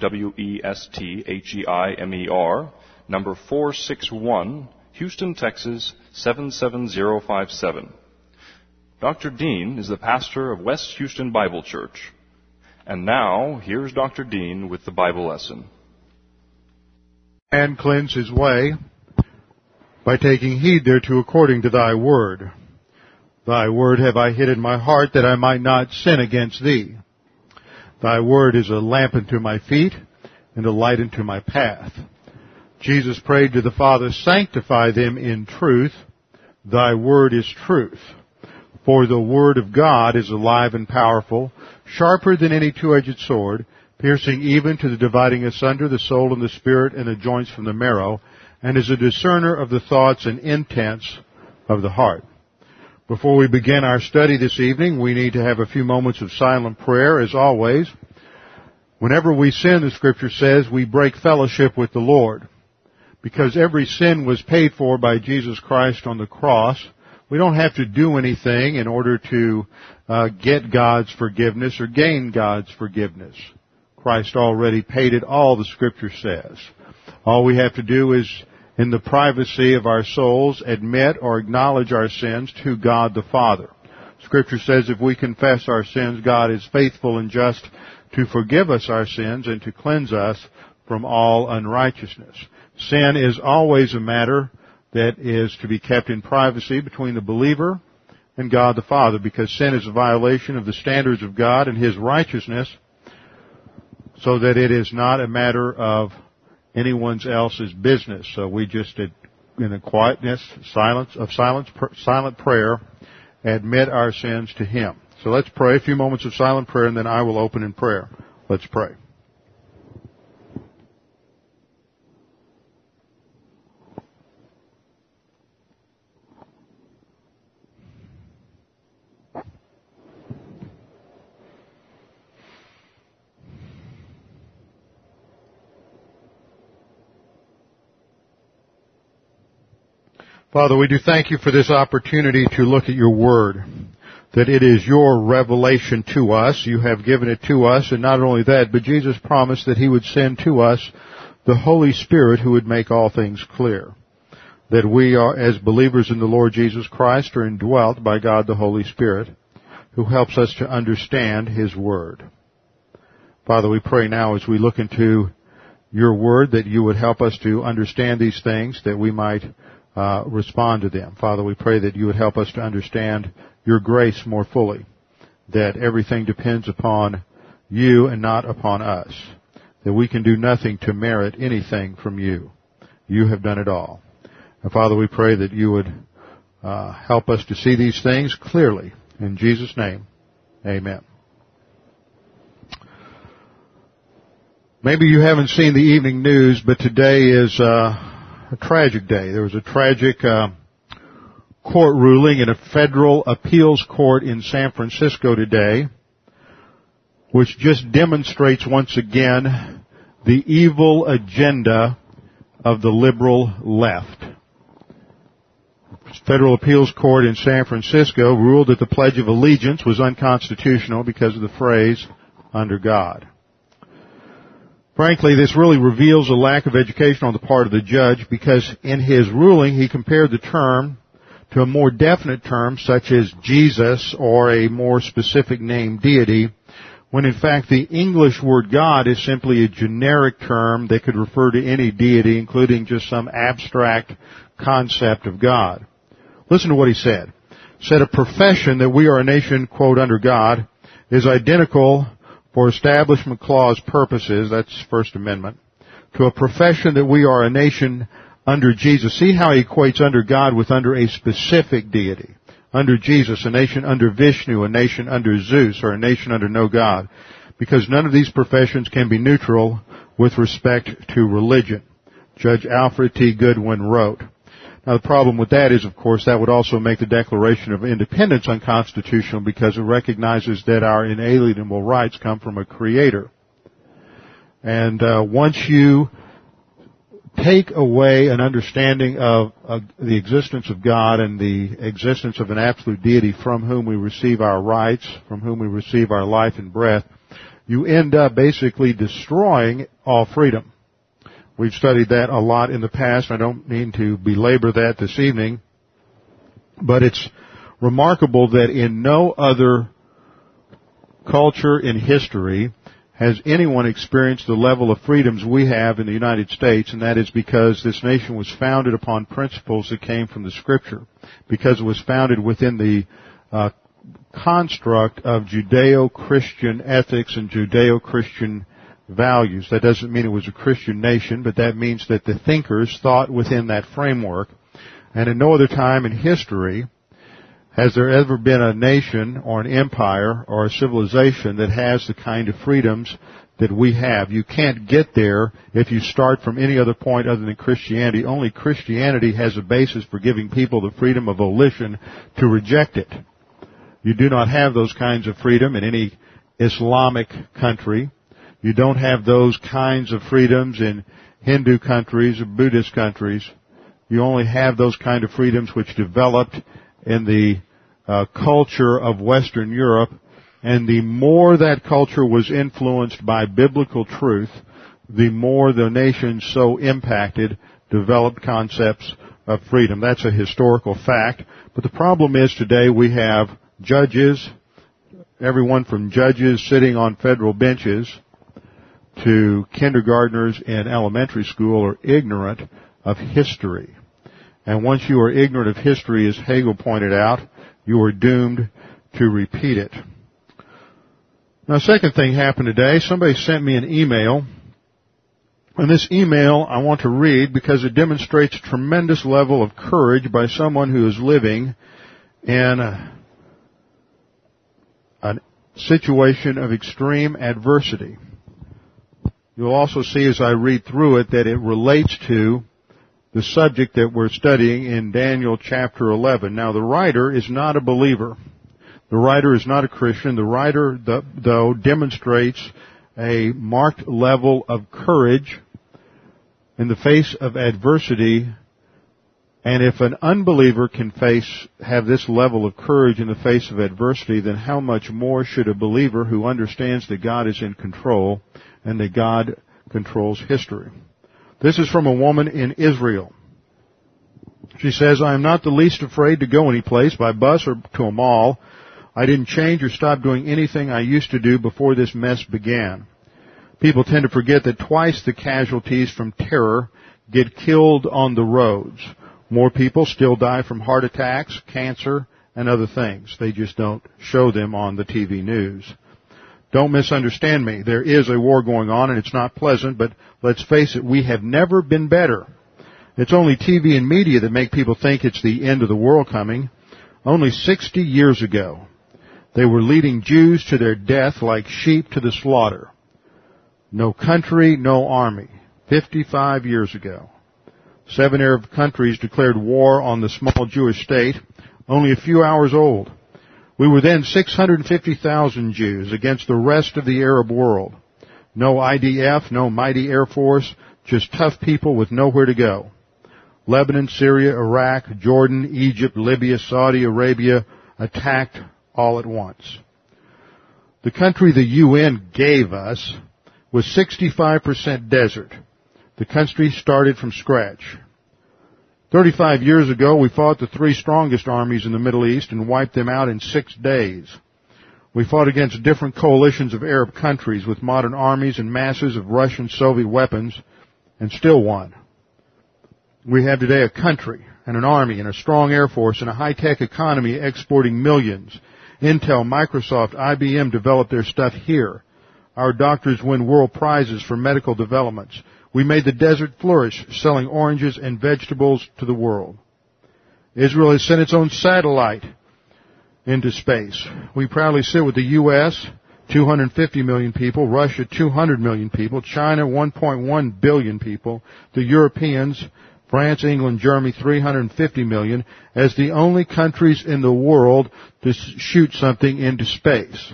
W-E-S-T-H-E-I-M-E-R, number 461, Houston, Texas 77057. Dr. Dean is the pastor of West Houston Bible Church. And now, here's Dr. Dean with the Bible lesson. And cleanse his way by taking heed thereto according to thy word. Thy word have I hid in my heart that I might not sin against thee. Thy word is a lamp unto my feet and a light unto my path. Jesus prayed to the Father, sanctify them in truth. Thy word is truth. For the word of God is alive and powerful, sharper than any two-edged sword, piercing even to the dividing asunder the soul and the spirit and the joints from the marrow, and is a discerner of the thoughts and intents of the heart. Before we begin our study this evening, we need to have a few moments of silent prayer, as always. Whenever we sin, the scripture says, we break fellowship with the Lord. Because every sin was paid for by Jesus Christ on the cross, we don't have to do anything in order to uh, get God's forgiveness or gain God's forgiveness. Christ already paid it all, the scripture says. All we have to do is in the privacy of our souls, admit or acknowledge our sins to God the Father. Scripture says if we confess our sins, God is faithful and just to forgive us our sins and to cleanse us from all unrighteousness. Sin is always a matter that is to be kept in privacy between the believer and God the Father because sin is a violation of the standards of God and His righteousness so that it is not a matter of anyone's else's business. So we just, in the quietness, silence of silence, silent prayer, admit our sins to Him. So let's pray a few moments of silent prayer, and then I will open in prayer. Let's pray. Father, we do thank you for this opportunity to look at your word. That it is your revelation to us. You have given it to us, and not only that, but Jesus promised that he would send to us the Holy Spirit who would make all things clear. That we are, as believers in the Lord Jesus Christ, are indwelt by God the Holy Spirit, who helps us to understand His Word. Father, we pray now as we look into your Word that you would help us to understand these things, that we might uh, respond to them. Father, we pray that you would help us to understand your grace more fully, that everything depends upon you and not upon us, that we can do nothing to merit anything from you. You have done it all. And Father, we pray that you would uh, help us to see these things clearly. In Jesus' name, amen. Maybe you haven't seen the evening news, but today is uh, a tragic day. There was a tragic uh, court ruling in a federal appeals court in San Francisco today, which just demonstrates once again the evil agenda of the liberal left. Federal Appeals Court in San Francisco ruled that the Pledge of Allegiance was unconstitutional because of the phrase, under God. Frankly, this really reveals a lack of education on the part of the judge because in his ruling he compared the term to a more definite term such as Jesus or a more specific name deity when in fact the English word God is simply a generic term that could refer to any deity including just some abstract concept of God. Listen to what he said. Said a profession that we are a nation, quote, under God is identical for Establishment Clause purposes, that's First Amendment, to a profession that we are a nation under Jesus. See how he equates under God with under a specific deity. Under Jesus, a nation under Vishnu, a nation under Zeus, or a nation under no God. because none of these professions can be neutral with respect to religion. Judge Alfred T. Goodwin wrote. Now the problem with that is, of course, that would also make the Declaration of Independence unconstitutional because it recognizes that our inalienable rights come from a creator. And uh, once you take away an understanding of, of, the existence of God and the existence of an absolute deity from whom we receive our rights, from whom we receive our life and breath, you end up basically destroying all freedom. We've studied that a lot in the past. I don't mean to belabor that this evening, but it's remarkable that in no other culture in history has anyone experienced the level of freedoms we have in the United States, and that is because this nation was founded upon principles that came from the Scripture, because it was founded within the uh, construct of Judeo-Christian ethics and Judeo-Christian values. That doesn't mean it was a Christian nation, but that means that the thinkers thought within that framework. And in no other time in history has there ever been a nation or an empire or a civilization that has the kind of freedoms that we have. You can't get there if you start from any other point other than Christianity. Only Christianity has a basis for giving people the freedom of volition to reject it. You do not have those kinds of freedom in any Islamic country. You don't have those kinds of freedoms in Hindu countries or Buddhist countries. You only have those kind of freedoms which developed in the uh, culture of Western Europe. And the more that culture was influenced by biblical truth, the more the nations so impacted developed concepts of freedom. That's a historical fact. But the problem is today we have judges, everyone from judges sitting on federal benches to kindergartners in elementary school are ignorant of history. And once you are ignorant of history, as Hegel pointed out, you are doomed to repeat it. Now, second thing happened today. Somebody sent me an email. And this email I want to read because it demonstrates a tremendous level of courage by someone who is living in a, a situation of extreme adversity. You'll also see as I read through it that it relates to the subject that we're studying in Daniel chapter 11. Now the writer is not a believer. The writer is not a Christian. The writer, though, demonstrates a marked level of courage in the face of adversity. And if an unbeliever can face, have this level of courage in the face of adversity, then how much more should a believer who understands that God is in control and that God controls history. This is from a woman in Israel. She says, I am not the least afraid to go any place by bus or to a mall. I didn't change or stop doing anything I used to do before this mess began. People tend to forget that twice the casualties from terror get killed on the roads. More people still die from heart attacks, cancer, and other things. They just don't show them on the TV news. Don't misunderstand me. There is a war going on and it's not pleasant, but let's face it, we have never been better. It's only TV and media that make people think it's the end of the world coming. Only 60 years ago, they were leading Jews to their death like sheep to the slaughter. No country, no army. 55 years ago. Seven Arab countries declared war on the small Jewish state, only a few hours old. We were then 650,000 Jews against the rest of the Arab world. No IDF, no mighty Air Force, just tough people with nowhere to go. Lebanon, Syria, Iraq, Jordan, Egypt, Libya, Saudi Arabia attacked all at once. The country the UN gave us was 65% desert. The country started from scratch. 35 years ago, we fought the three strongest armies in the Middle East and wiped them out in six days. We fought against different coalitions of Arab countries with modern armies and masses of Russian Soviet weapons and still won. We have today a country and an army and a strong air force and a high-tech economy exporting millions. Intel, Microsoft, IBM develop their stuff here. Our doctors win world prizes for medical developments. We made the desert flourish, selling oranges and vegetables to the world. Israel has sent its own satellite into space. We proudly sit with the U.S., 250 million people, Russia 200 million people, China 1.1 billion people, the Europeans, France, England, Germany 350 million, as the only countries in the world to shoot something into space.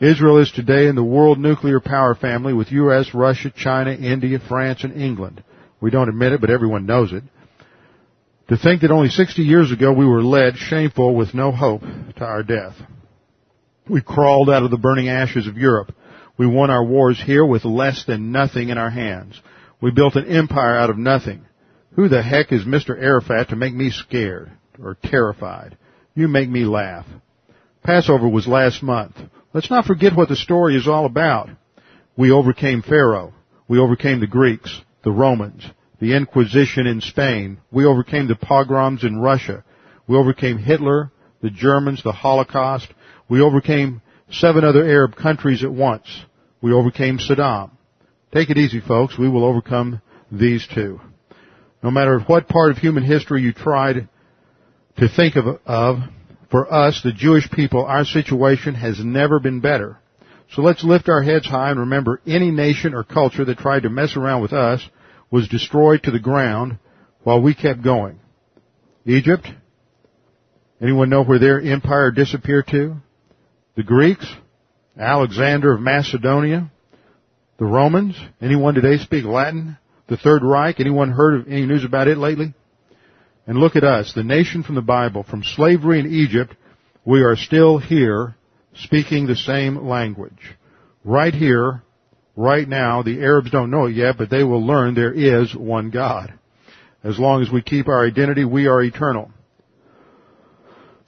Israel is today in the world nuclear power family with US, Russia, China, India, France, and England. We don't admit it, but everyone knows it. To think that only 60 years ago we were led, shameful, with no hope, to our death. We crawled out of the burning ashes of Europe. We won our wars here with less than nothing in our hands. We built an empire out of nothing. Who the heck is Mr. Arafat to make me scared or terrified? You make me laugh. Passover was last month. Let's not forget what the story is all about. We overcame Pharaoh. We overcame the Greeks, the Romans, the Inquisition in Spain. We overcame the pogroms in Russia. We overcame Hitler, the Germans, the Holocaust. We overcame seven other Arab countries at once. We overcame Saddam. Take it easy, folks. We will overcome these two. No matter what part of human history you tried to think of, of, for us, the Jewish people, our situation has never been better. So let's lift our heads high and remember any nation or culture that tried to mess around with us was destroyed to the ground while we kept going. Egypt? Anyone know where their empire disappeared to? The Greeks? Alexander of Macedonia? The Romans? Anyone today speak Latin? The Third Reich? Anyone heard of any news about it lately? And look at us, the nation from the Bible, from slavery in Egypt, we are still here speaking the same language. Right here, right now, the Arabs don't know it yet, but they will learn there is one God. As long as we keep our identity, we are eternal.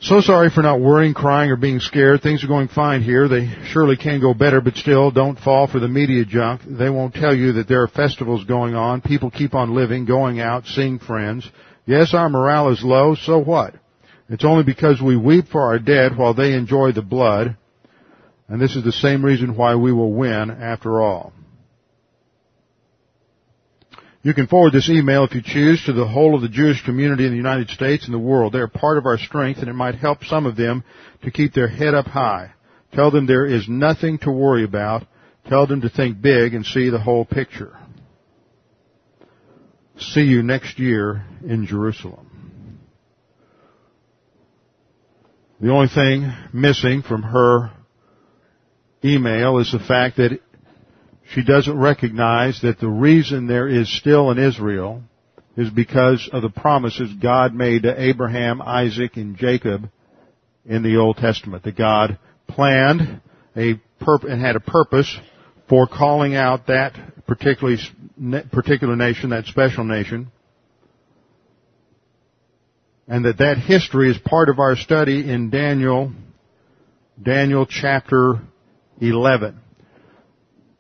So sorry for not worrying, crying, or being scared. Things are going fine here. They surely can go better, but still, don't fall for the media junk. They won't tell you that there are festivals going on. People keep on living, going out, seeing friends. Yes, our morale is low, so what? It's only because we weep for our dead while they enjoy the blood. And this is the same reason why we will win after all. You can forward this email if you choose to the whole of the Jewish community in the United States and the world. They are part of our strength and it might help some of them to keep their head up high. Tell them there is nothing to worry about. Tell them to think big and see the whole picture. See you next year in Jerusalem. The only thing missing from her email is the fact that she doesn't recognize that the reason there is still an Israel is because of the promises God made to Abraham, Isaac, and Jacob in the Old Testament. That God planned a purp- and had a purpose for calling out that particularly particular nation, that special nation, and that that history is part of our study in Daniel, Daniel chapter 11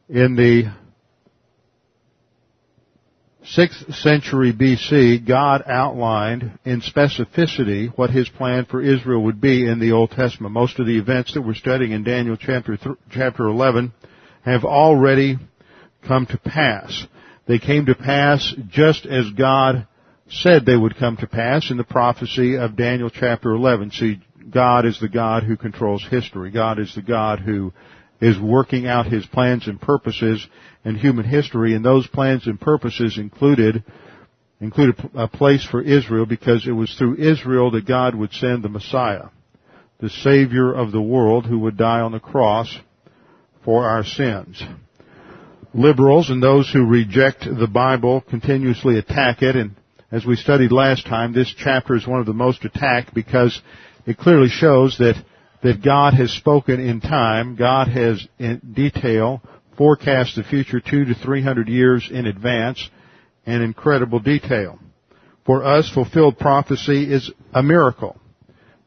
in the 6th century BC, God outlined in specificity what His plan for Israel would be in the Old Testament. Most of the events that we're studying in Daniel chapter, th- chapter 11 have already come to pass. They came to pass just as God said they would come to pass in the prophecy of Daniel chapter 11. See, God is the God who controls history. God is the God who is working out his plans and purposes in human history, and those plans and purposes included included a place for Israel because it was through Israel that God would send the Messiah, the Savior of the world who would die on the cross for our sins. Liberals and those who reject the Bible continuously attack it, and as we studied last time, this chapter is one of the most attacked because it clearly shows that that God has spoken in time. God has in detail forecast the future two to three hundred years in advance and incredible detail. For us, fulfilled prophecy is a miracle.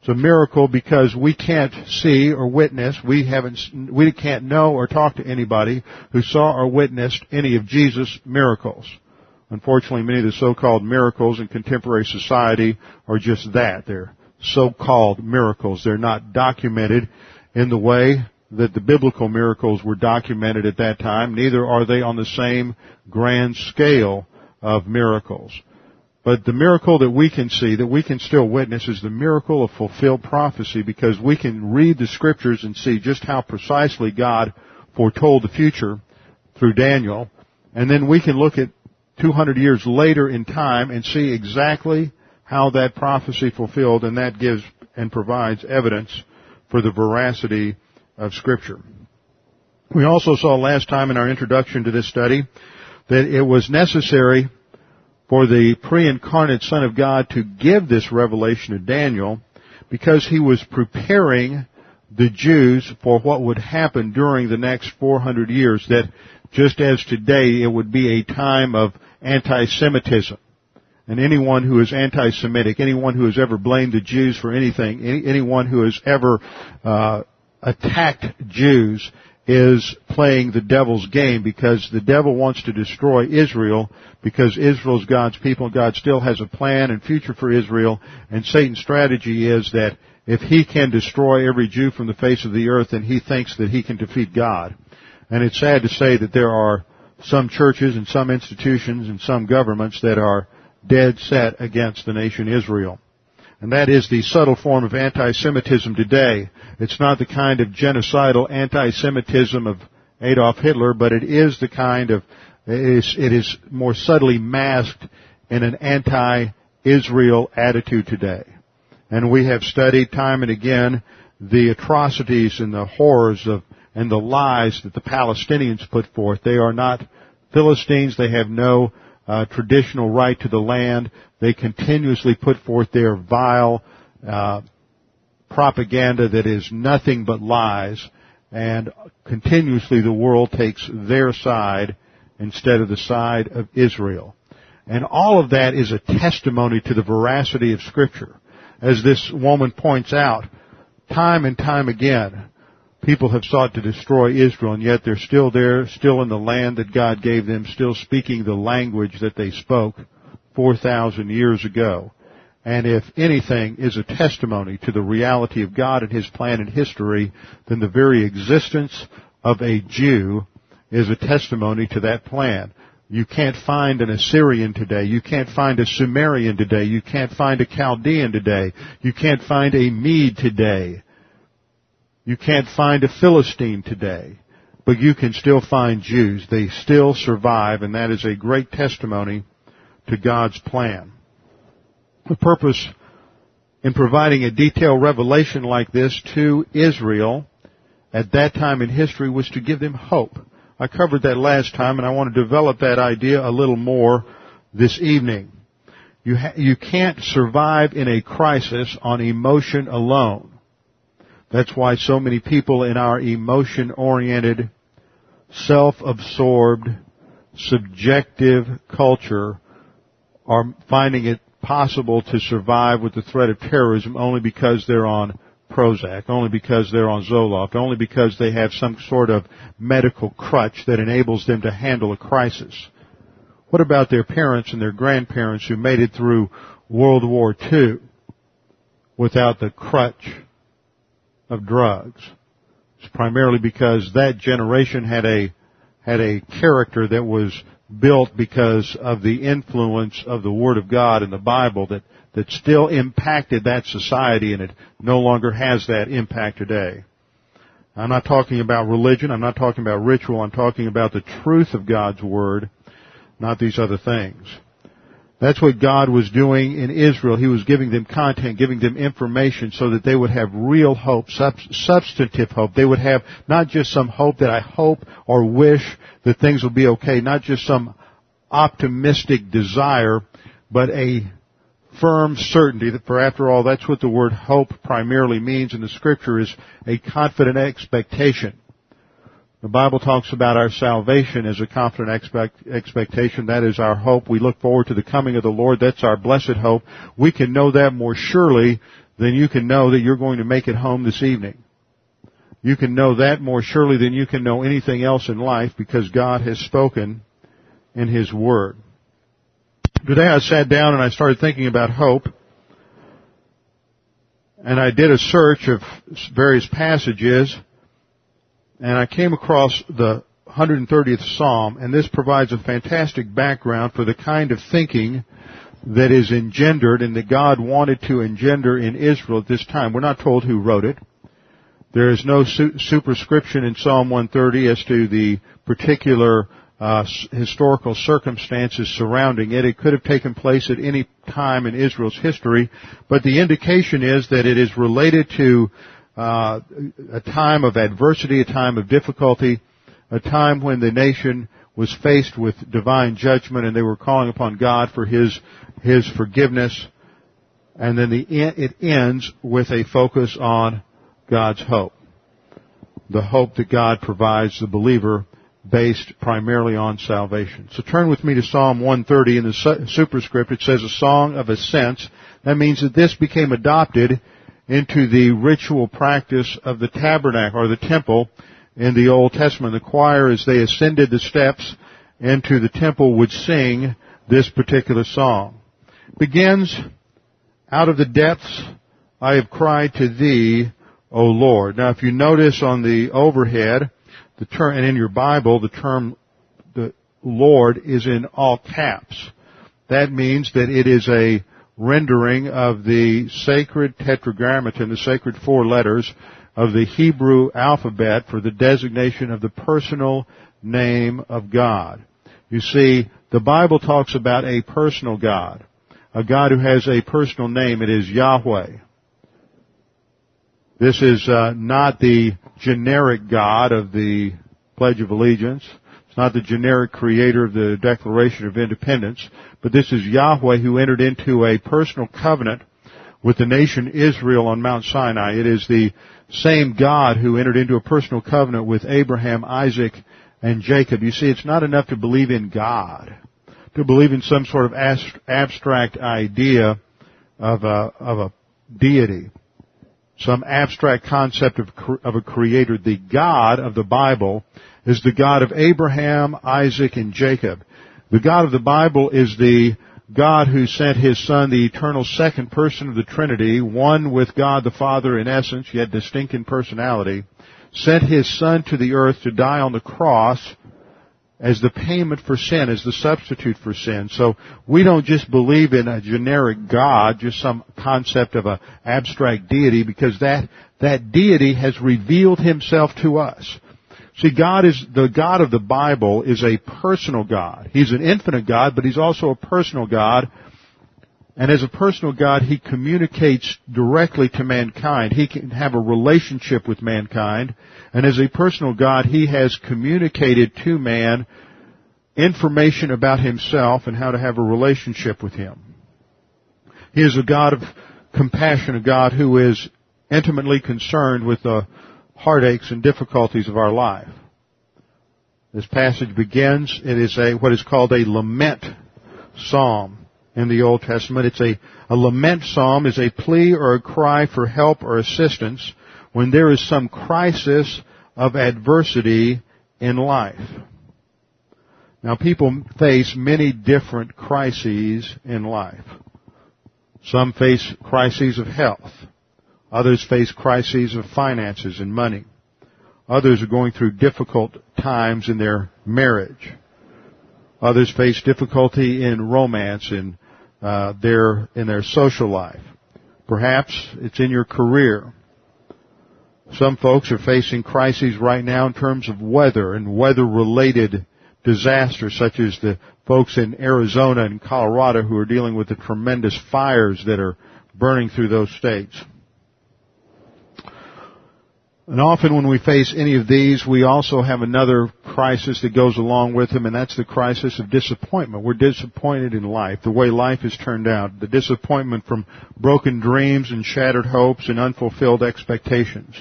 It's a miracle because we can't see or witness, we haven't, we can't know or talk to anybody who saw or witnessed any of Jesus' miracles. Unfortunately, many of the so-called miracles in contemporary society are just that. They're so-called miracles. They're not documented in the way that the biblical miracles were documented at that time. Neither are they on the same grand scale of miracles. But the miracle that we can see, that we can still witness, is the miracle of fulfilled prophecy because we can read the scriptures and see just how precisely God foretold the future through Daniel. And then we can look at 200 years later in time and see exactly how that prophecy fulfilled and that gives and provides evidence for the veracity of scripture. We also saw last time in our introduction to this study that it was necessary for the pre-incarnate Son of God to give this revelation to Daniel because he was preparing the Jews for what would happen during the next 400 years that just as today it would be a time of anti-Semitism. And anyone who is anti-Semitic, anyone who has ever blamed the Jews for anything, any, anyone who has ever uh, attacked Jews is playing the devil's game because the devil wants to destroy Israel because Israel's God's people. God still has a plan and future for Israel. And Satan's strategy is that if he can destroy every Jew from the face of the earth, then he thinks that he can defeat God. And it's sad to say that there are some churches and some institutions and some governments that are dead set against the nation Israel. And that is the subtle form of anti-Semitism today. It's not the kind of genocidal anti-Semitism of Adolf Hitler, but it is the kind of, it is, it is more subtly masked in an anti-Israel attitude today. And we have studied time and again the atrocities and the horrors of and the lies that the Palestinians put forth. They are not Philistines. They have no uh, traditional right to the land. They continuously put forth their vile uh, propaganda that is nothing but lies, and continuously the world takes their side instead of the side of Israel. And all of that is a testimony to the veracity of Scripture. As this woman points out, time and time again, people have sought to destroy Israel, and yet they're still there, still in the land that God gave them, still speaking the language that they spoke 4,000 years ago. And if anything is a testimony to the reality of God and His plan in history, then the very existence of a Jew is a testimony to that plan. You can't find an Assyrian today. You can't find a Sumerian today. You can't find a Chaldean today. You can't find a Mede today you can't find a Philistine today, but you can still find Jews. They still survive, and that is a great testimony to God's plan. The purpose in providing a detailed revelation like this to Israel at that time in history was to give them hope. I covered that last time and I want to develop that idea a little more this evening. You, ha- you can't survive in a crisis on emotion alone. That's why so many people in our emotion-oriented, self-absorbed, subjective culture are finding it possible to survive with the threat of terrorism only because they're on Prozac, only because they're on Zoloft, only because they have some sort of medical crutch that enables them to handle a crisis. What about their parents and their grandparents who made it through World War II without the crutch of drugs. It's primarily because that generation had a had a character that was built because of the influence of the Word of God and the Bible that that still impacted that society and it no longer has that impact today. I'm not talking about religion, I'm not talking about ritual, I'm talking about the truth of God's Word, not these other things. That's what God was doing in Israel. He was giving them content, giving them information so that they would have real hope, substantive hope. They would have not just some hope that I hope or wish that things will be okay, not just some optimistic desire, but a firm certainty that for after all, that's what the word hope primarily means in the scripture is a confident expectation. The Bible talks about our salvation as a confident expect, expectation. That is our hope. We look forward to the coming of the Lord. That's our blessed hope. We can know that more surely than you can know that you're going to make it home this evening. You can know that more surely than you can know anything else in life because God has spoken in His Word. Today I sat down and I started thinking about hope. And I did a search of various passages and I came across the 130th Psalm, and this provides a fantastic background for the kind of thinking that is engendered and that God wanted to engender in Israel at this time. We're not told who wrote it. There is no su- superscription in Psalm 130 as to the particular uh, historical circumstances surrounding it. It could have taken place at any time in Israel's history, but the indication is that it is related to uh, a time of adversity, a time of difficulty, a time when the nation was faced with divine judgment and they were calling upon God for His, His forgiveness. And then the, it ends with a focus on God's hope. The hope that God provides the believer based primarily on salvation. So turn with me to Psalm 130 in the superscript. It says a song of ascents. That means that this became adopted into the ritual practice of the tabernacle or the temple in the Old Testament. The choir, as they ascended the steps into the temple, would sing this particular song. Begins, out of the depths I have cried to thee, O Lord. Now if you notice on the overhead, the term, and in your Bible, the term the Lord is in all caps. That means that it is a rendering of the sacred tetragrammaton, the sacred four letters of the Hebrew alphabet for the designation of the personal name of God. You see, the Bible talks about a personal God, a God who has a personal name. It is Yahweh. This is uh, not the generic God of the Pledge of Allegiance. It's not the generic creator of the Declaration of Independence, but this is Yahweh who entered into a personal covenant with the nation Israel on Mount Sinai. It is the same God who entered into a personal covenant with Abraham, Isaac, and Jacob. You see, it's not enough to believe in God, to believe in some sort of abstract idea of a, of a deity, some abstract concept of, of a creator. The God of the Bible is the God of Abraham, Isaac, and Jacob. The God of the Bible is the God who sent His Son, the eternal second person of the Trinity, one with God the Father in essence, yet distinct in personality, sent His Son to the earth to die on the cross as the payment for sin, as the substitute for sin. So we don't just believe in a generic God, just some concept of an abstract deity, because that, that deity has revealed Himself to us. See, God is, the God of the Bible is a personal God. He's an infinite God, but He's also a personal God. And as a personal God, He communicates directly to mankind. He can have a relationship with mankind. And as a personal God, He has communicated to man information about Himself and how to have a relationship with Him. He is a God of compassion, a God who is intimately concerned with the heartaches and difficulties of our life. This passage begins, it is a, what is called a lament psalm in the Old Testament. It's a, a lament psalm is a plea or a cry for help or assistance when there is some crisis of adversity in life. Now people face many different crises in life. Some face crises of health. Others face crises of finances and money. Others are going through difficult times in their marriage. Others face difficulty in romance in uh, their in their social life. Perhaps it's in your career. Some folks are facing crises right now in terms of weather and weather-related disasters, such as the folks in Arizona and Colorado who are dealing with the tremendous fires that are burning through those states. And often when we face any of these, we also have another crisis that goes along with them, and that's the crisis of disappointment. We're disappointed in life, the way life has turned out, the disappointment from broken dreams and shattered hopes and unfulfilled expectations.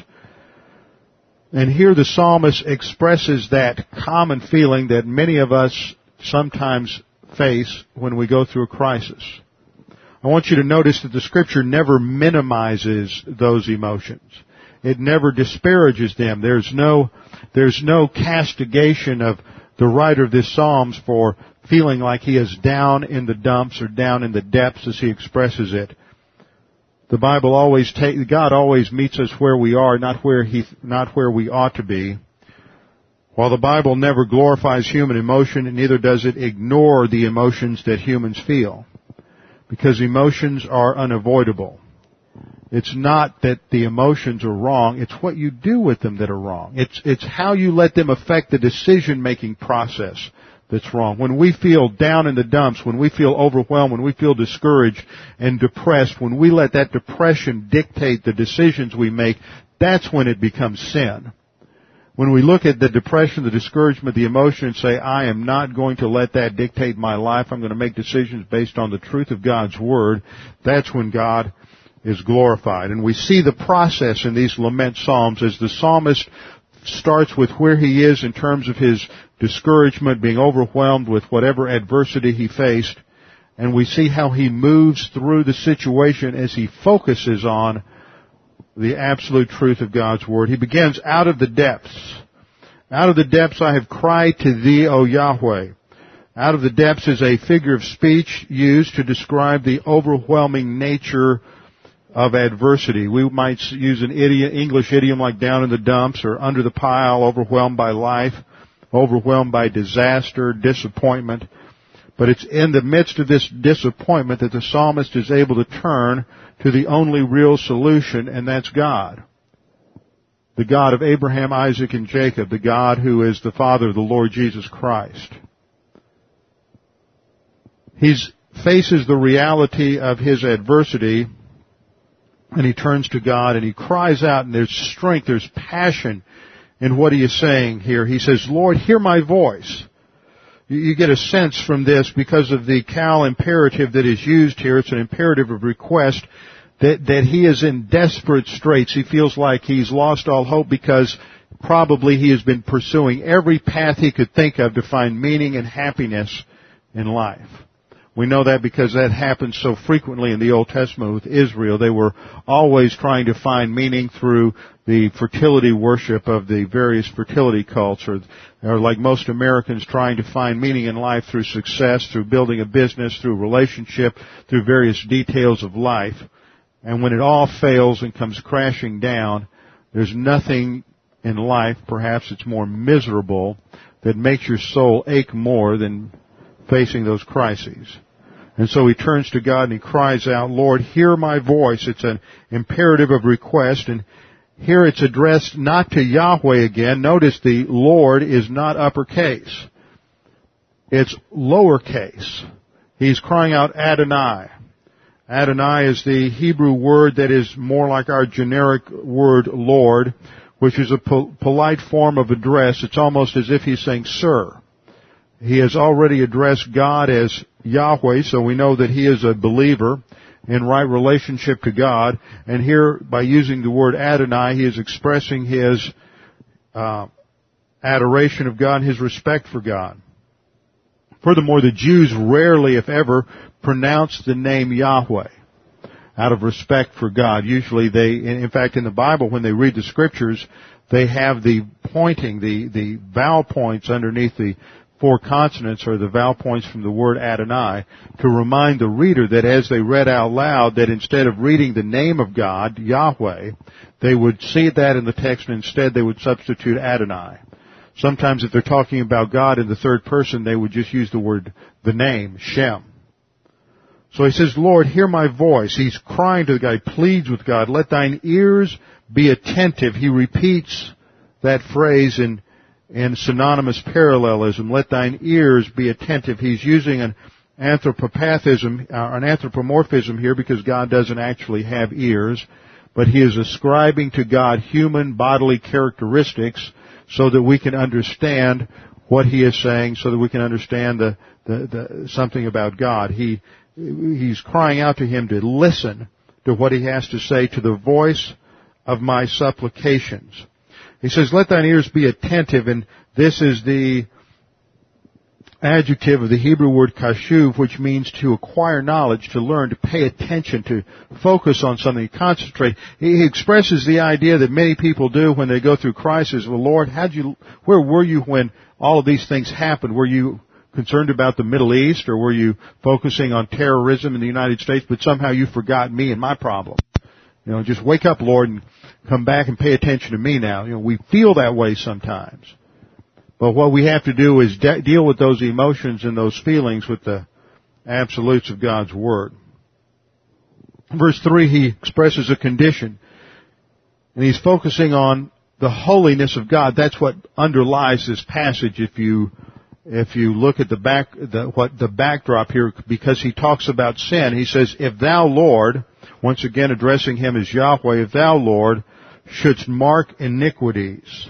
And here the psalmist expresses that common feeling that many of us sometimes face when we go through a crisis. I want you to notice that the scripture never minimizes those emotions. It never disparages them. There's no, there's no castigation of the writer of this Psalms for feeling like he is down in the dumps or down in the depths as he expresses it. The Bible always take, God always meets us where we are, not where he, not where we ought to be. While the Bible never glorifies human emotion, neither does it ignore the emotions that humans feel. Because emotions are unavoidable. It's not that the emotions are wrong, it's what you do with them that are wrong. It's, it's how you let them affect the decision making process that's wrong. When we feel down in the dumps, when we feel overwhelmed, when we feel discouraged and depressed, when we let that depression dictate the decisions we make, that's when it becomes sin. When we look at the depression, the discouragement, the emotion and say, I am not going to let that dictate my life, I'm going to make decisions based on the truth of God's Word, that's when God is glorified. And we see the process in these lament psalms as the psalmist starts with where he is in terms of his discouragement, being overwhelmed with whatever adversity he faced, and we see how he moves through the situation as he focuses on the absolute truth of God's Word. He begins out of the depths. Out of the depths I have cried to thee, O Yahweh. Out of the depths is a figure of speech used to describe the overwhelming nature of adversity. We might use an idiom, English idiom like down in the dumps or under the pile, overwhelmed by life, overwhelmed by disaster, disappointment. But it's in the midst of this disappointment that the psalmist is able to turn to the only real solution, and that's God. The God of Abraham, Isaac, and Jacob, the God who is the Father of the Lord Jesus Christ. He faces the reality of his adversity and he turns to God and he cries out and there's strength, there's passion in what he is saying here. He says, Lord, hear my voice. You get a sense from this because of the qal imperative that is used here. It's an imperative of request that, that he is in desperate straits. He feels like he's lost all hope because probably he has been pursuing every path he could think of to find meaning and happiness in life. We know that because that happened so frequently in the Old Testament with Israel. They were always trying to find meaning through the fertility worship of the various fertility cults or, or like most Americans trying to find meaning in life through success, through building a business, through relationship, through various details of life. And when it all fails and comes crashing down, there's nothing in life, perhaps it's more miserable, that makes your soul ache more than facing those crises. And so he turns to God and he cries out, Lord, hear my voice. It's an imperative of request and here it's addressed not to Yahweh again. Notice the Lord is not uppercase. It's lowercase. He's crying out Adonai. Adonai is the Hebrew word that is more like our generic word Lord, which is a po- polite form of address. It's almost as if he's saying, Sir. He has already addressed God as Yahweh, so we know that he is a believer in right relationship to God. And here, by using the word Adonai, he is expressing his uh, adoration of God his respect for God. Furthermore, the Jews rarely, if ever, pronounce the name Yahweh out of respect for God. Usually they, in fact, in the Bible, when they read the scriptures, they have the pointing, the, the vowel points underneath the four consonants or the vowel points from the word Adonai to remind the reader that as they read out loud that instead of reading the name of God, Yahweh, they would see that in the text and instead they would substitute Adonai. Sometimes if they're talking about God in the third person, they would just use the word, the name, Shem. So he says, Lord, hear my voice. He's crying to the guy, pleads with God, let thine ears be attentive. He repeats that phrase in in synonymous parallelism. Let thine ears be attentive. He's using an anthropopathism, uh, an anthropomorphism here because God doesn't actually have ears, but he is ascribing to God human bodily characteristics so that we can understand what he is saying, so that we can understand the, the, the something about God. He he's crying out to him to listen to what he has to say to the voice of my supplications. He says, let thine ears be attentive, and this is the adjective of the Hebrew word kashuv, which means to acquire knowledge, to learn, to pay attention, to focus on something, concentrate. He expresses the idea that many people do when they go through crisis. Well, Lord, how'd you, where were you when all of these things happened? Were you concerned about the Middle East, or were you focusing on terrorism in the United States, but somehow you forgot me and my problem? You know, just wake up, Lord, and come back and pay attention to me now. You know, we feel that way sometimes. But what we have to do is de- deal with those emotions and those feelings with the absolutes of God's Word. Verse 3, he expresses a condition. And he's focusing on the holiness of God. That's what underlies this passage if you if you look at the back the what the backdrop here because he talks about sin, he says, If thou Lord once again addressing him as Yahweh, if thou Lord shouldst mark iniquities.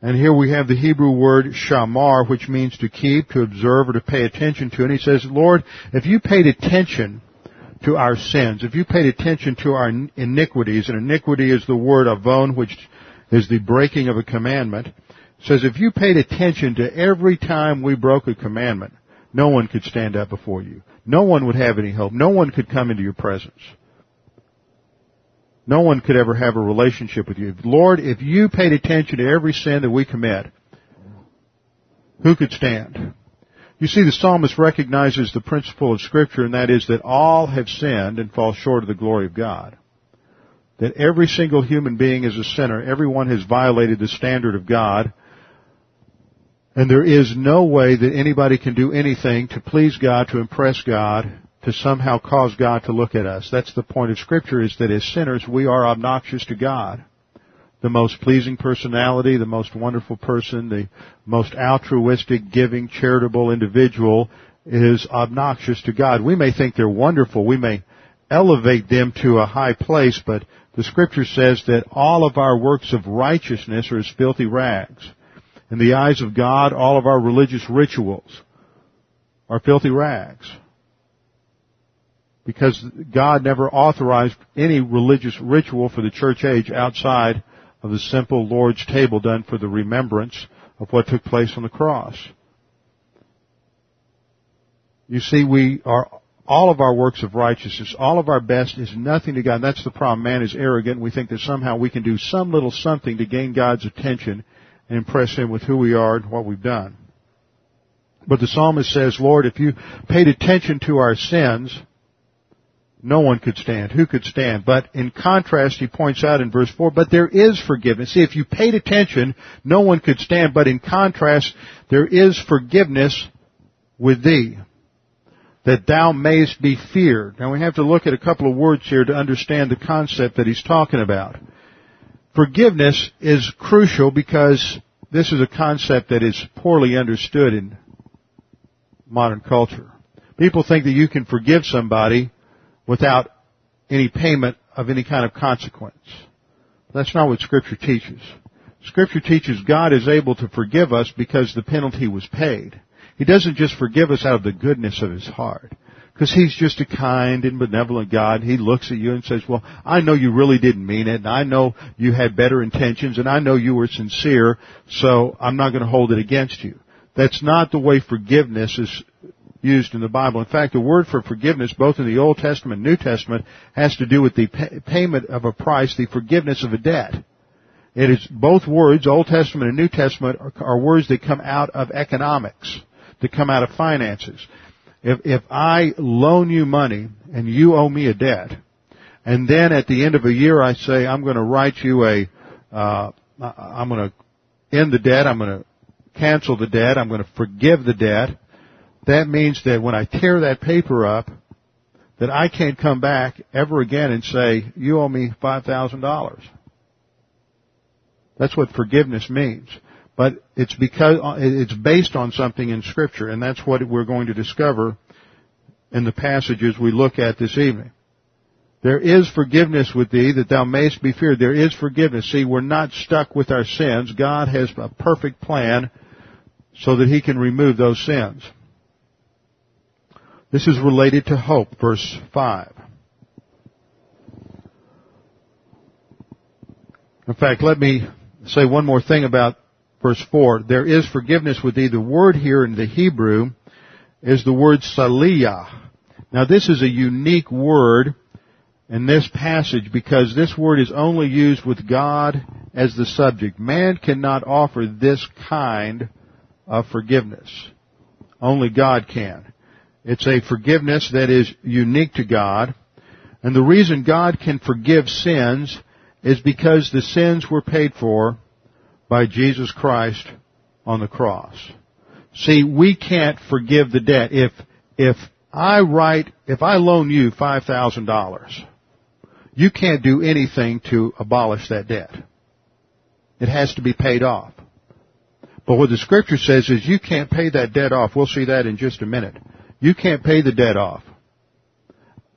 And here we have the Hebrew word shamar, which means to keep, to observe, or to pay attention to. And he says, Lord, if you paid attention to our sins, if you paid attention to our iniquities, and iniquity is the word avon, which is the breaking of a commandment, says if you paid attention to every time we broke a commandment, no one could stand up before you. No one would have any hope. No one could come into your presence. No one could ever have a relationship with you. Lord, if you paid attention to every sin that we commit, who could stand? You see, the psalmist recognizes the principle of scripture, and that is that all have sinned and fall short of the glory of God. That every single human being is a sinner. Everyone has violated the standard of God. And there is no way that anybody can do anything to please God, to impress God, to somehow cause God to look at us. That's the point of scripture is that as sinners we are obnoxious to God the most pleasing personality, the most wonderful person, the most altruistic, giving, charitable individual is obnoxious to God. We may think they're wonderful. We may elevate them to a high place, but the scripture says that all of our works of righteousness are as filthy rags. In the eyes of God, all of our religious rituals are filthy rags. Because God never authorized any religious ritual for the church age outside of the simple Lord's table done for the remembrance of what took place on the cross. You see, we are, all of our works of righteousness, all of our best is nothing to God. And that's the problem. Man is arrogant. We think that somehow we can do some little something to gain God's attention and impress Him with who we are and what we've done. But the psalmist says, Lord, if you paid attention to our sins, no one could stand. Who could stand? But in contrast, he points out in verse 4, but there is forgiveness. See, if you paid attention, no one could stand, but in contrast, there is forgiveness with thee, that thou mayest be feared. Now we have to look at a couple of words here to understand the concept that he's talking about. Forgiveness is crucial because this is a concept that is poorly understood in modern culture. People think that you can forgive somebody without any payment of any kind of consequence. That's not what scripture teaches. Scripture teaches God is able to forgive us because the penalty was paid. He doesn't just forgive us out of the goodness of His heart. Because He's just a kind and benevolent God. He looks at you and says, well, I know you really didn't mean it, and I know you had better intentions, and I know you were sincere, so I'm not going to hold it against you. That's not the way forgiveness is used in the Bible. In fact, the word for forgiveness, both in the Old Testament and New Testament, has to do with the pay- payment of a price, the forgiveness of a debt. It is both words, Old Testament and New Testament, are, are words that come out of economics, that come out of finances. If, if I loan you money and you owe me a debt, and then at the end of a year I say I'm going to write you a, uh, I'm going to end the debt, I'm going to cancel the debt, I'm going to forgive the debt, that means that when I tear that paper up, that I can't come back ever again and say, you owe me $5,000. That's what forgiveness means. But it's because, it's based on something in scripture, and that's what we're going to discover in the passages we look at this evening. There is forgiveness with thee that thou mayest be feared. There is forgiveness. See, we're not stuck with our sins. God has a perfect plan so that He can remove those sins. This is related to hope, verse 5. In fact, let me say one more thing about verse 4. There is forgiveness with thee. The word here in the Hebrew is the word saliyah. Now this is a unique word in this passage because this word is only used with God as the subject. Man cannot offer this kind of forgiveness. Only God can. It's a forgiveness that is unique to God. And the reason God can forgive sins is because the sins were paid for by Jesus Christ on the cross. See, we can't forgive the debt. If, if I write, if I loan you $5,000, you can't do anything to abolish that debt. It has to be paid off. But what the scripture says is you can't pay that debt off. We'll see that in just a minute. You can't pay the debt off.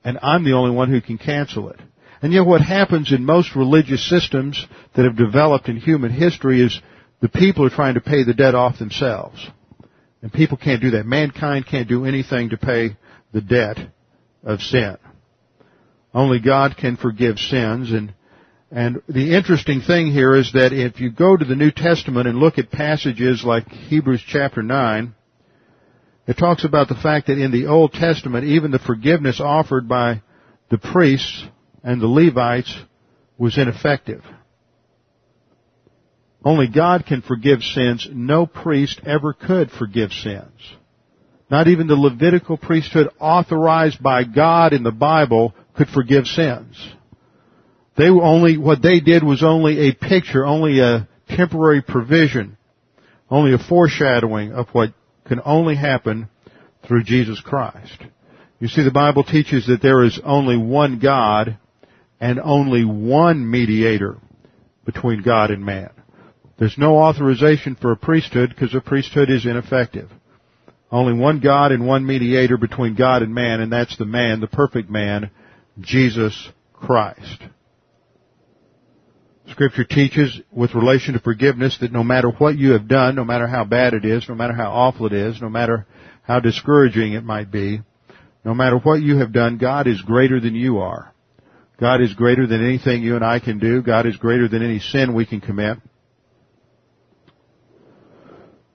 And I'm the only one who can cancel it. And yet what happens in most religious systems that have developed in human history is the people are trying to pay the debt off themselves. And people can't do that. Mankind can't do anything to pay the debt of sin. Only God can forgive sins and and the interesting thing here is that if you go to the New Testament and look at passages like Hebrews chapter 9, it talks about the fact that in the Old Testament, even the forgiveness offered by the priests and the Levites was ineffective. Only God can forgive sins. No priest ever could forgive sins. Not even the Levitical priesthood authorized by God in the Bible could forgive sins. They were only, what they did was only a picture, only a temporary provision, only a foreshadowing of what can only happen through Jesus Christ. You see, the Bible teaches that there is only one God and only one mediator between God and man. There's no authorization for a priesthood because a priesthood is ineffective. Only one God and one mediator between God and man, and that's the man, the perfect man, Jesus Christ. Scripture teaches with relation to forgiveness that no matter what you have done, no matter how bad it is, no matter how awful it is, no matter how discouraging it might be, no matter what you have done, God is greater than you are. God is greater than anything you and I can do. God is greater than any sin we can commit.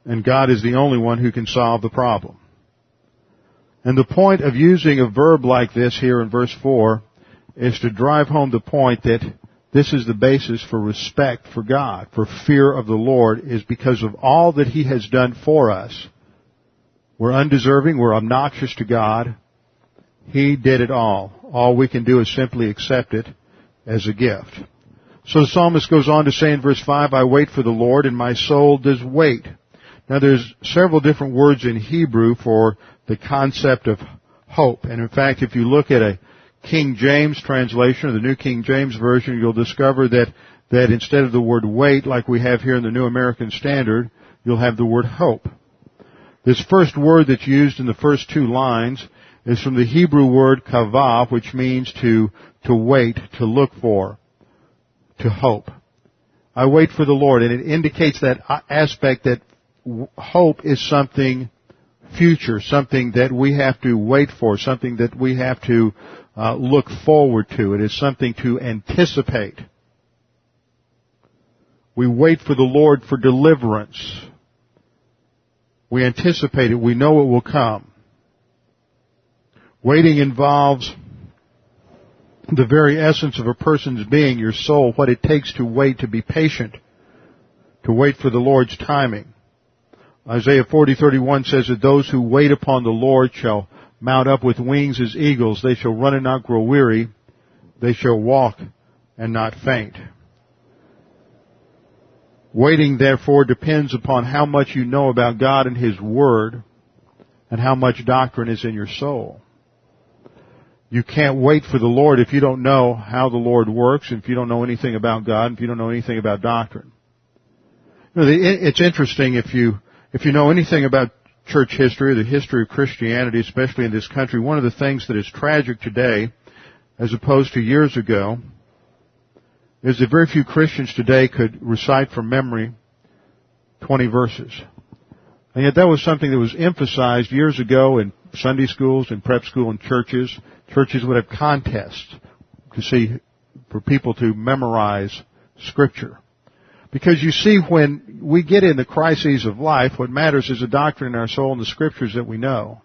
And God is the only one who can solve the problem. And the point of using a verb like this here in verse 4 is to drive home the point that this is the basis for respect for God, for fear of the Lord, is because of all that He has done for us. We're undeserving, we're obnoxious to God. He did it all. All we can do is simply accept it as a gift. So the psalmist goes on to say in verse 5, I wait for the Lord and my soul does wait. Now there's several different words in Hebrew for the concept of hope. And in fact, if you look at a King James translation or the New King James Version, you'll discover that, that instead of the word wait, like we have here in the New American Standard, you'll have the word hope. This first word that's used in the first two lines is from the Hebrew word kavah, which means to, to wait, to look for, to hope. I wait for the Lord, and it indicates that aspect that hope is something future, something that we have to wait for, something that we have to uh, look forward to. It is something to anticipate. We wait for the Lord for deliverance. We anticipate it. We know it will come. Waiting involves the very essence of a person's being, your soul, what it takes to wait, to be patient, to wait for the Lord's timing. Isaiah 40:31 says that those who wait upon the Lord shall mount up with wings as eagles. They shall run and not grow weary. They shall walk and not faint. Waiting therefore depends upon how much you know about God and His Word and how much doctrine is in your soul. You can't wait for the Lord if you don't know how the Lord works, and if you don't know anything about God, and if you don't know anything about doctrine. You know, it's interesting if you if you know anything about church history, the history of Christianity, especially in this country, one of the things that is tragic today, as opposed to years ago, is that very few Christians today could recite from memory 20 verses. And yet that was something that was emphasized years ago in Sunday schools, in prep school, and churches. Churches would have contests to see, for people to memorize scripture. Because you see, when we get in the crises of life, what matters is the doctrine in our soul and the scriptures that we know.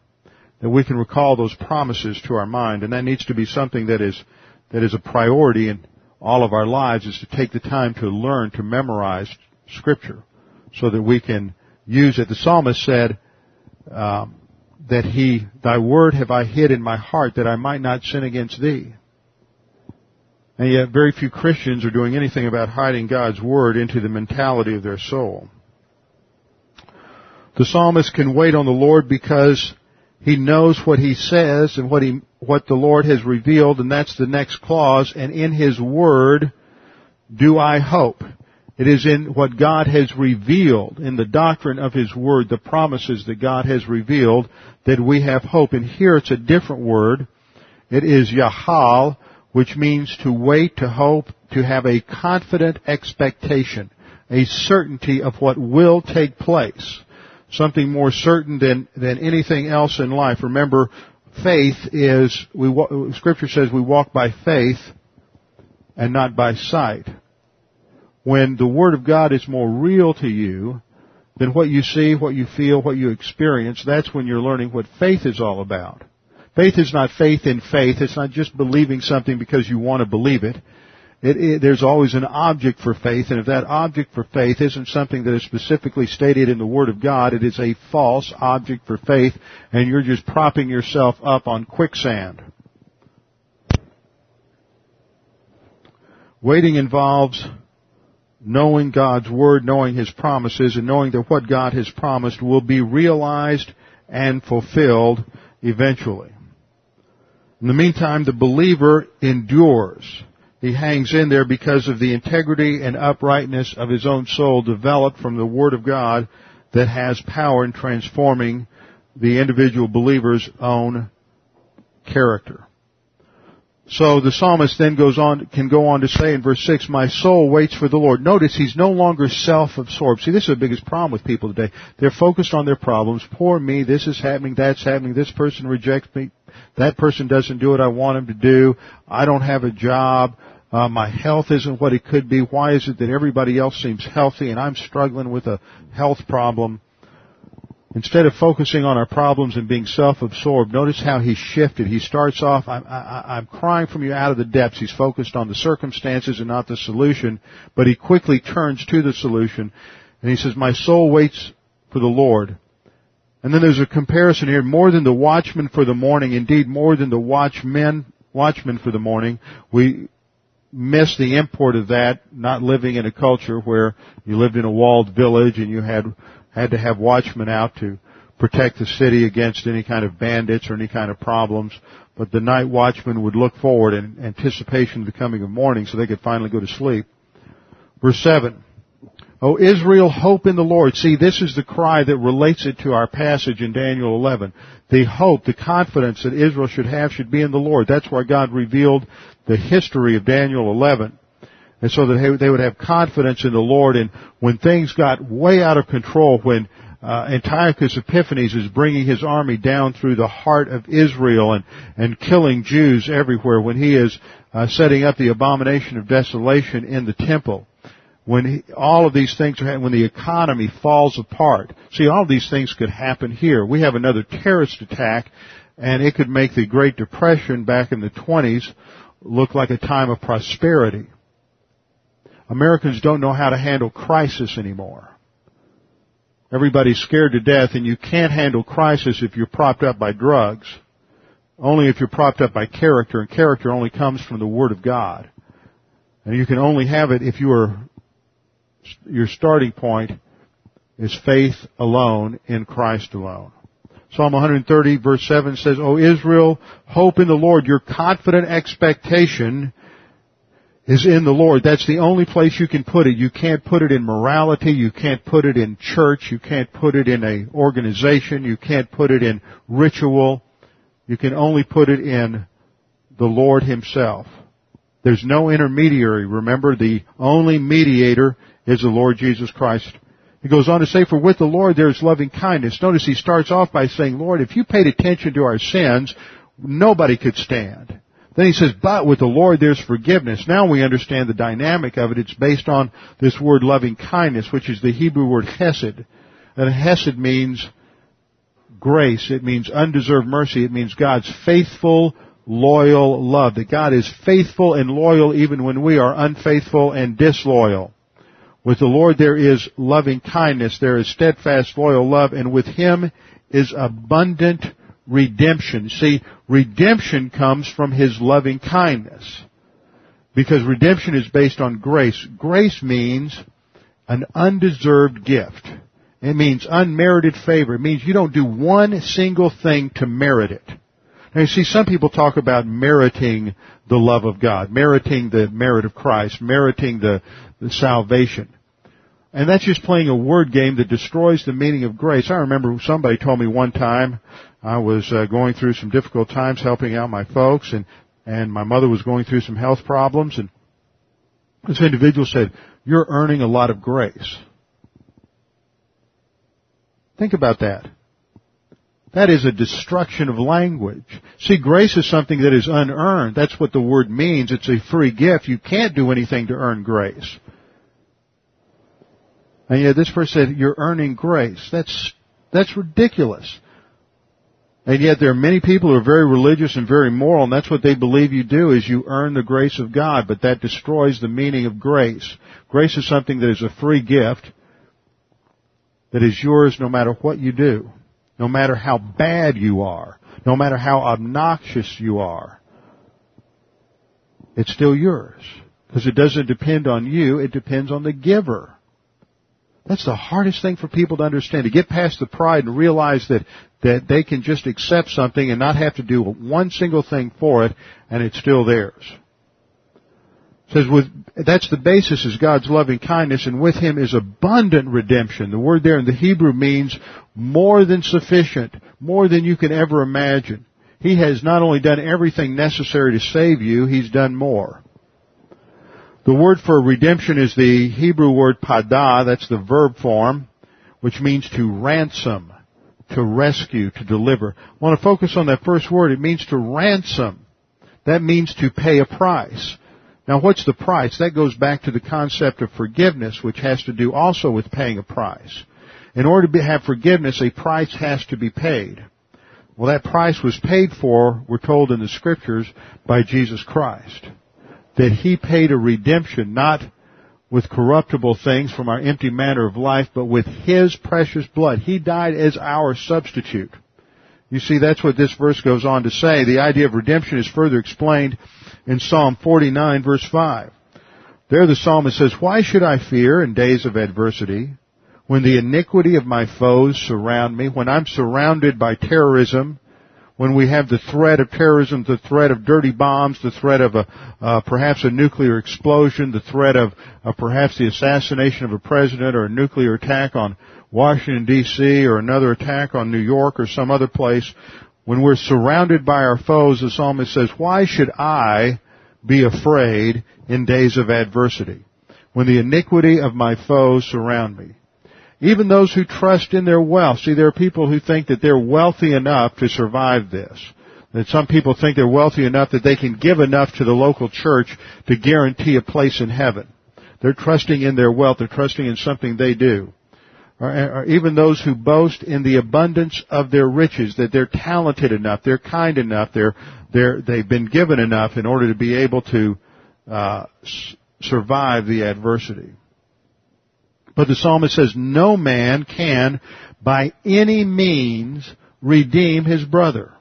That we can recall those promises to our mind. And that needs to be something that is, that is a priority in all of our lives is to take the time to learn, to memorize scripture. So that we can use it. The psalmist said, um, that he, thy word have I hid in my heart that I might not sin against thee. And yet very few Christians are doing anything about hiding God's Word into the mentality of their soul. The psalmist can wait on the Lord because He knows what he says and what he, what the Lord has revealed, and that's the next clause, and in his word do I hope. It is in what God has revealed, in the doctrine of His Word, the promises that God has revealed, that we have hope. And here it's a different word. It is Yahal, which means to wait, to hope, to have a confident expectation, a certainty of what will take place. Something more certain than, than anything else in life. Remember, faith is, we, scripture says we walk by faith and not by sight when the Word of God is more real to you than what you see, what you feel, what you experience, that's when you're learning what faith is all about. Faith is not faith in faith. It's not just believing something because you want to believe it. It, it. There's always an object for faith, and if that object for faith isn't something that is specifically stated in the Word of God, it is a false object for faith, and you're just propping yourself up on quicksand. Waiting involves knowing God's Word, knowing His promises, and knowing that what God has promised will be realized and fulfilled eventually. In the meantime, the believer endures. He hangs in there because of the integrity and uprightness of his own soul developed from the Word of God that has power in transforming the individual believer's own character. So the psalmist then goes on, can go on to say in verse 6, my soul waits for the Lord. Notice he's no longer self-absorbed. See, this is the biggest problem with people today. They're focused on their problems. Poor me, this is happening, that's happening, this person rejects me, that person doesn't do what I want him to do, I don't have a job, uh, my health isn't what it could be, why is it that everybody else seems healthy and I'm struggling with a health problem? Instead of focusing on our problems and being self-absorbed, notice how he shifted. He starts off, I'm, I, am crying from you out of the depths. He's focused on the circumstances and not the solution, but he quickly turns to the solution and he says, my soul waits for the Lord. And then there's a comparison here, more than the watchman for the morning, indeed more than the watchmen, watchmen for the morning. We miss the import of that, not living in a culture where you lived in a walled village and you had had to have watchmen out to protect the city against any kind of bandits or any kind of problems. But the night watchmen would look forward in anticipation of the coming of morning so they could finally go to sleep. Verse 7. O Israel, hope in the Lord. See, this is the cry that relates it to our passage in Daniel 11. The hope, the confidence that Israel should have should be in the Lord. That's why God revealed the history of Daniel 11 and so that they would have confidence in the Lord. And when things got way out of control, when uh, Antiochus Epiphanes is bringing his army down through the heart of Israel and and killing Jews everywhere, when he is uh, setting up the abomination of desolation in the temple, when he, all of these things are when the economy falls apart. See, all of these things could happen here. We have another terrorist attack, and it could make the Great Depression back in the 20s look like a time of prosperity. Americans don't know how to handle crisis anymore. Everybody's scared to death and you can't handle crisis if you're propped up by drugs. Only if you're propped up by character and character only comes from the Word of God. And you can only have it if you are, your starting point is faith alone in Christ alone. Psalm 130 verse 7 says, O Israel, hope in the Lord. Your confident expectation is in the Lord. That's the only place you can put it. You can't put it in morality. You can't put it in church. You can't put it in a organization. You can't put it in ritual. You can only put it in the Lord Himself. There's no intermediary. Remember, the only mediator is the Lord Jesus Christ. He goes on to say, for with the Lord there is loving kindness. Notice he starts off by saying, Lord, if you paid attention to our sins, nobody could stand. Then he says, but with the Lord there's forgiveness. Now we understand the dynamic of it. It's based on this word loving kindness, which is the Hebrew word hesed. And hesed means grace. It means undeserved mercy. It means God's faithful, loyal love. That God is faithful and loyal even when we are unfaithful and disloyal. With the Lord there is loving kindness. There is steadfast, loyal love. And with Him is abundant redemption. See, redemption comes from His loving kindness. Because redemption is based on grace. Grace means an undeserved gift. It means unmerited favor. It means you don't do one single thing to merit it. Now you see, some people talk about meriting the love of God, meriting the merit of Christ, meriting the, the salvation. And that's just playing a word game that destroys the meaning of grace. I remember somebody told me one time I was uh, going through some difficult times helping out my folks and and my mother was going through some health problems and this individual said, "You're earning a lot of grace." Think about that. That is a destruction of language. See, grace is something that is unearned. That's what the word means. It's a free gift. You can't do anything to earn grace. And yet this person said, you're earning grace. That's, that's ridiculous. And yet there are many people who are very religious and very moral, and that's what they believe you do is you earn the grace of God, but that destroys the meaning of grace. Grace is something that is a free gift that is yours no matter what you do, no matter how bad you are, no matter how obnoxious you are. It's still yours. Because it doesn't depend on you, it depends on the giver. That's the hardest thing for people to understand, to get past the pride and realize that, that they can just accept something and not have to do one single thing for it, and it's still theirs. It says with, that's the basis is God's loving kindness, and with Him is abundant redemption. The word there in the Hebrew means more than sufficient, more than you can ever imagine. He has not only done everything necessary to save you, He's done more. The word for redemption is the Hebrew word padah, that's the verb form, which means to ransom, to rescue, to deliver. I want to focus on that first word. It means to ransom. That means to pay a price. Now what's the price? That goes back to the concept of forgiveness, which has to do also with paying a price. In order to have forgiveness, a price has to be paid. Well, that price was paid for, we're told in the scriptures, by Jesus Christ that he paid a redemption not with corruptible things from our empty manner of life, but with his precious blood. He died as our substitute. You see, that's what this verse goes on to say. The idea of redemption is further explained in Psalm 49 verse 5. There the psalmist says, Why should I fear in days of adversity? When the iniquity of my foes surround me, when I'm surrounded by terrorism, when we have the threat of terrorism, the threat of dirty bombs, the threat of a, uh, perhaps a nuclear explosion, the threat of uh, perhaps the assassination of a president or a nuclear attack on Washington D.C. or another attack on New York or some other place, when we're surrounded by our foes, the psalmist says, why should I be afraid in days of adversity? When the iniquity of my foes surround me. Even those who trust in their wealth. See, there are people who think that they're wealthy enough to survive this. That some people think they're wealthy enough that they can give enough to the local church to guarantee a place in heaven. They're trusting in their wealth. They're trusting in something they do. Or, or even those who boast in the abundance of their riches, that they're talented enough, they're kind enough, they're, they're, they've been given enough in order to be able to uh, survive the adversity. But the psalmist says, no man can by any means redeem his brother.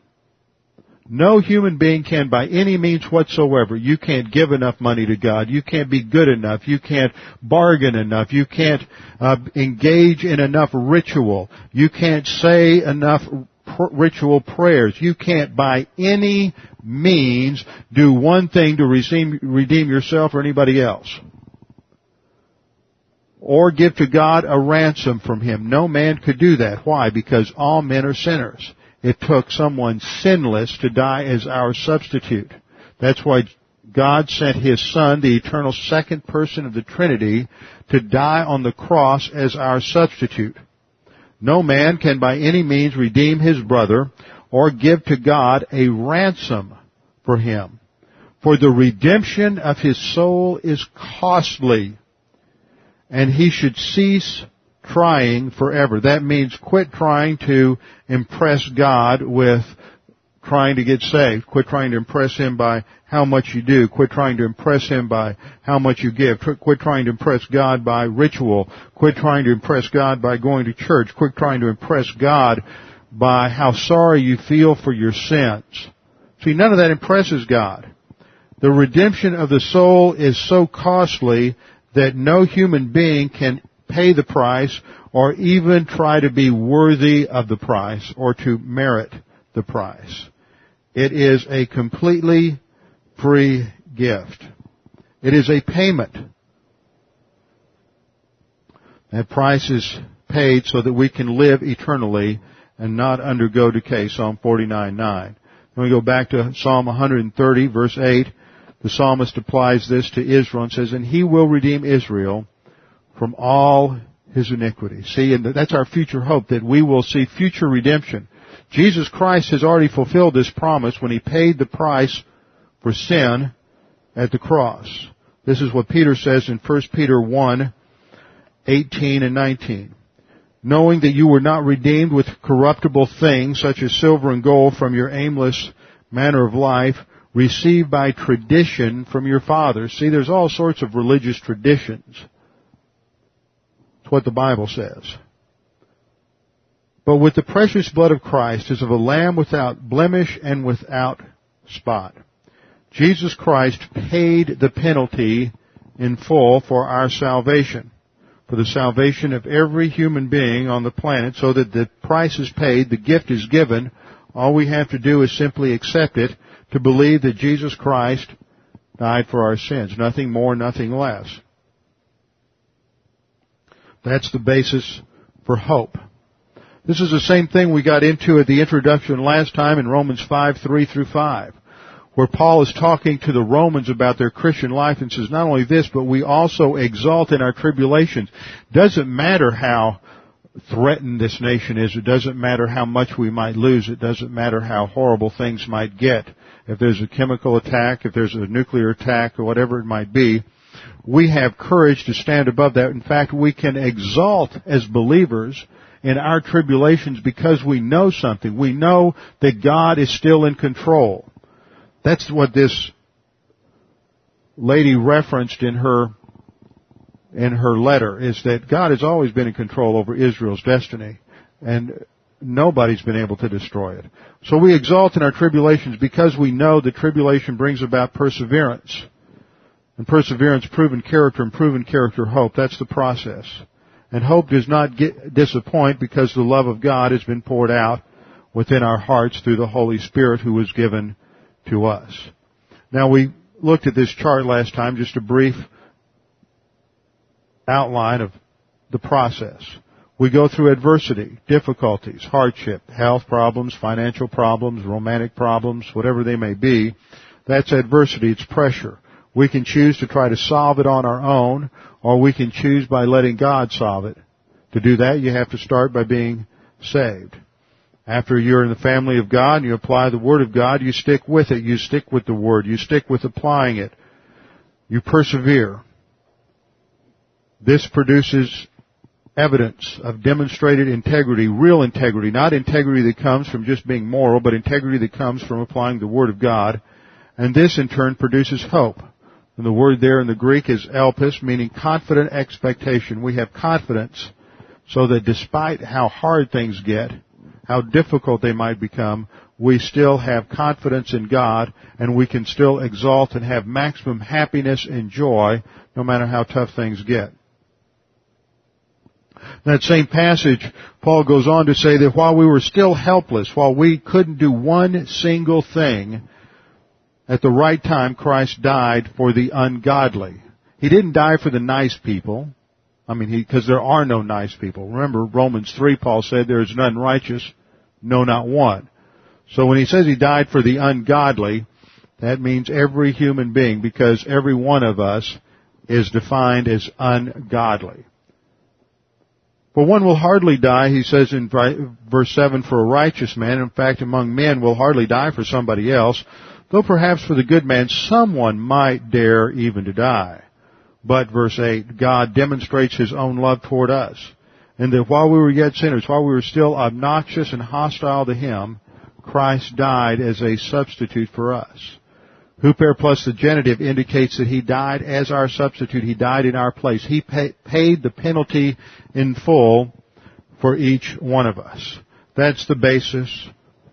No human being can by any means whatsoever. You can't give enough money to God. You can't be good enough. You can't bargain enough. You can't uh, engage in enough ritual. You can't say enough ritual prayers. You can't by any means do one thing to redeem yourself or anybody else or give to God a ransom from him. No man could do that. Why? Because all men are sinners. It took someone sinless to die as our substitute. That's why God sent His Son, the eternal second person of the Trinity, to die on the cross as our substitute. No man can by any means redeem his brother or give to God a ransom for him. For the redemption of his soul is costly and he should cease trying forever. That means quit trying to impress God with trying to get saved. Quit trying to impress Him by how much you do. Quit trying to impress Him by how much you give. Quit trying to impress God by ritual. Quit trying to impress God by going to church. Quit trying to impress God by how sorry you feel for your sins. See, none of that impresses God. The redemption of the soul is so costly that no human being can pay the price or even try to be worthy of the price or to merit the price. It is a completely free gift. It is a payment. That price is paid so that we can live eternally and not undergo decay. Psalm 49:9. Then we go back to Psalm 130 verse 8. The psalmist applies this to Israel and says, and he will redeem Israel from all his iniquities. See, and that's our future hope that we will see future redemption. Jesus Christ has already fulfilled this promise when he paid the price for sin at the cross. This is what Peter says in 1 Peter 1, 18 and 19. Knowing that you were not redeemed with corruptible things such as silver and gold from your aimless manner of life, received by tradition from your fathers. See, there's all sorts of religious traditions. It's what the Bible says. But with the precious blood of Christ as of a lamb without blemish and without spot. Jesus Christ paid the penalty in full for our salvation, for the salvation of every human being on the planet so that the price is paid, the gift is given, all we have to do is simply accept it to believe that Jesus Christ died for our sins. Nothing more, nothing less. That's the basis for hope. This is the same thing we got into at the introduction last time in Romans 5, 3 through 5, where Paul is talking to the Romans about their Christian life and says, not only this, but we also exalt in our tribulations. Doesn't matter how threatened this nation is. It doesn't matter how much we might lose. It doesn't matter how horrible things might get. If there's a chemical attack, if there's a nuclear attack, or whatever it might be, we have courage to stand above that. In fact, we can exalt as believers in our tribulations because we know something. We know that God is still in control. That's what this lady referenced in her in her letter is that God has always been in control over Israel's destiny and nobody's been able to destroy it. So we exalt in our tribulations because we know that tribulation brings about perseverance. And perseverance, proven character, and proven character, hope. That's the process. And hope does not get, disappoint because the love of God has been poured out within our hearts through the Holy Spirit who was given to us. Now we looked at this chart last time, just a brief outline of the process. We go through adversity, difficulties, hardship, health problems, financial problems, romantic problems, whatever they may be. That's adversity, it's pressure. We can choose to try to solve it on our own, or we can choose by letting God solve it. To do that, you have to start by being saved. After you're in the family of God you apply the Word of God, you stick with it. You stick with the Word. You stick with applying it. You persevere. This produces evidence of demonstrated integrity, real integrity, not integrity that comes from just being moral, but integrity that comes from applying the Word of God. And this in turn produces hope. And the word there in the Greek is elpis, meaning confident expectation. We have confidence so that despite how hard things get, how difficult they might become, we still have confidence in God and we can still exalt and have maximum happiness and joy no matter how tough things get. In that same passage, Paul goes on to say that while we were still helpless, while we couldn't do one single thing, at the right time, Christ died for the ungodly. He didn't die for the nice people. I mean, because there are no nice people. Remember, Romans 3, Paul said, there is none righteous, no, not one. So when he says he died for the ungodly, that means every human being, because every one of us is defined as ungodly. For one will hardly die, he says in verse 7, for a righteous man. In fact, among men will hardly die for somebody else though perhaps for the good man someone might dare even to die. But verse 8, God demonstrates His own love toward us, and that while we were yet sinners, while we were still obnoxious and hostile to Him, Christ died as a substitute for us. Huper plus the genitive indicates that He died as our substitute. He died in our place. He pay, paid the penalty in full for each one of us. That's the basis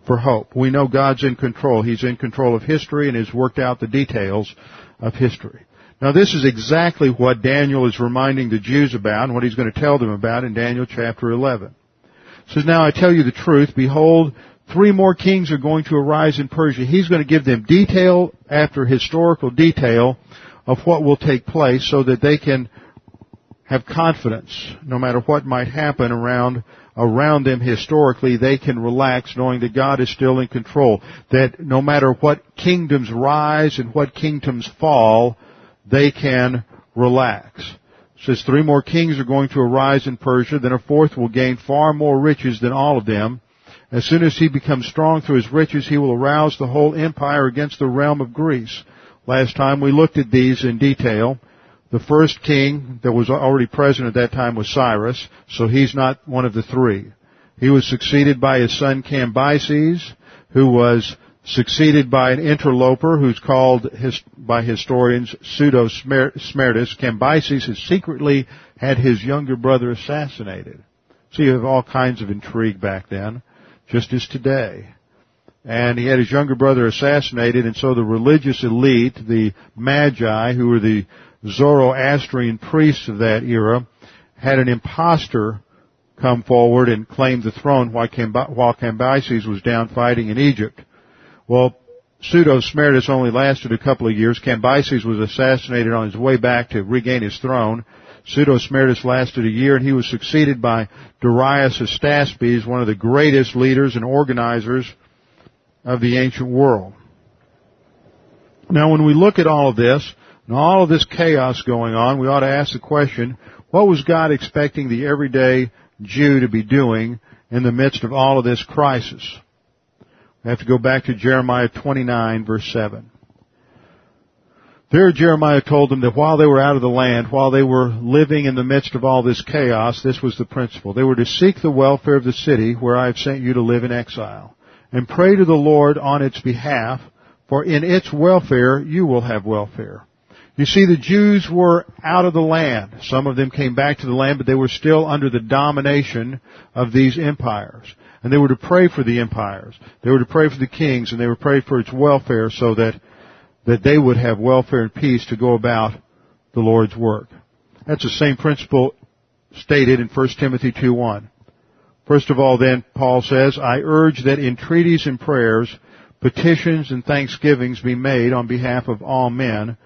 for hope. We know God's in control. He's in control of history and has worked out the details of history. Now this is exactly what Daniel is reminding the Jews about and what he's going to tell them about in Daniel chapter 11. It says, Now I tell you the truth, behold, three more kings are going to arise in Persia. He's going to give them detail after historical detail of what will take place so that they can have confidence no matter what might happen around around them historically, they can relax knowing that God is still in control. That no matter what kingdoms rise and what kingdoms fall, they can relax. Says three more kings are going to arise in Persia, then a fourth will gain far more riches than all of them. As soon as he becomes strong through his riches, he will arouse the whole empire against the realm of Greece. Last time we looked at these in detail. The first king that was already present at that time was Cyrus, so he's not one of the three. He was succeeded by his son Cambyses, who was succeeded by an interloper who's called his, by historians Pseudo-Smerdis. Cambyses has secretly had his younger brother assassinated. So you have all kinds of intrigue back then, just as today. And he had his younger brother assassinated, and so the religious elite, the Magi, who were the Zoroastrian priests of that era, had an impostor come forward and claim the throne while Cambyses was down fighting in Egypt. Well, Pseudo-Smerdis only lasted a couple of years. Cambyses was assassinated on his way back to regain his throne. Pseudo-Smerdis lasted a year and he was succeeded by Darius Hystaspes, one of the greatest leaders and organizers of the ancient world. Now when we look at all of this, and all of this chaos going on, we ought to ask the question, what was God expecting the everyday Jew to be doing in the midst of all of this crisis? We have to go back to Jeremiah 29 verse 7. There Jeremiah told them that while they were out of the land, while they were living in the midst of all this chaos, this was the principle. They were to seek the welfare of the city where I have sent you to live in exile, and pray to the Lord on its behalf, for in its welfare you will have welfare. You see, the Jews were out of the land. Some of them came back to the land, but they were still under the domination of these empires. And they were to pray for the empires. They were to pray for the kings and they were to pray for its welfare so that, that they would have welfare and peace to go about the Lord's work. That's the same principle stated in 1 Timothy 2.1. First of all then, Paul says, I urge that entreaties and prayers, petitions and thanksgivings be made on behalf of all men,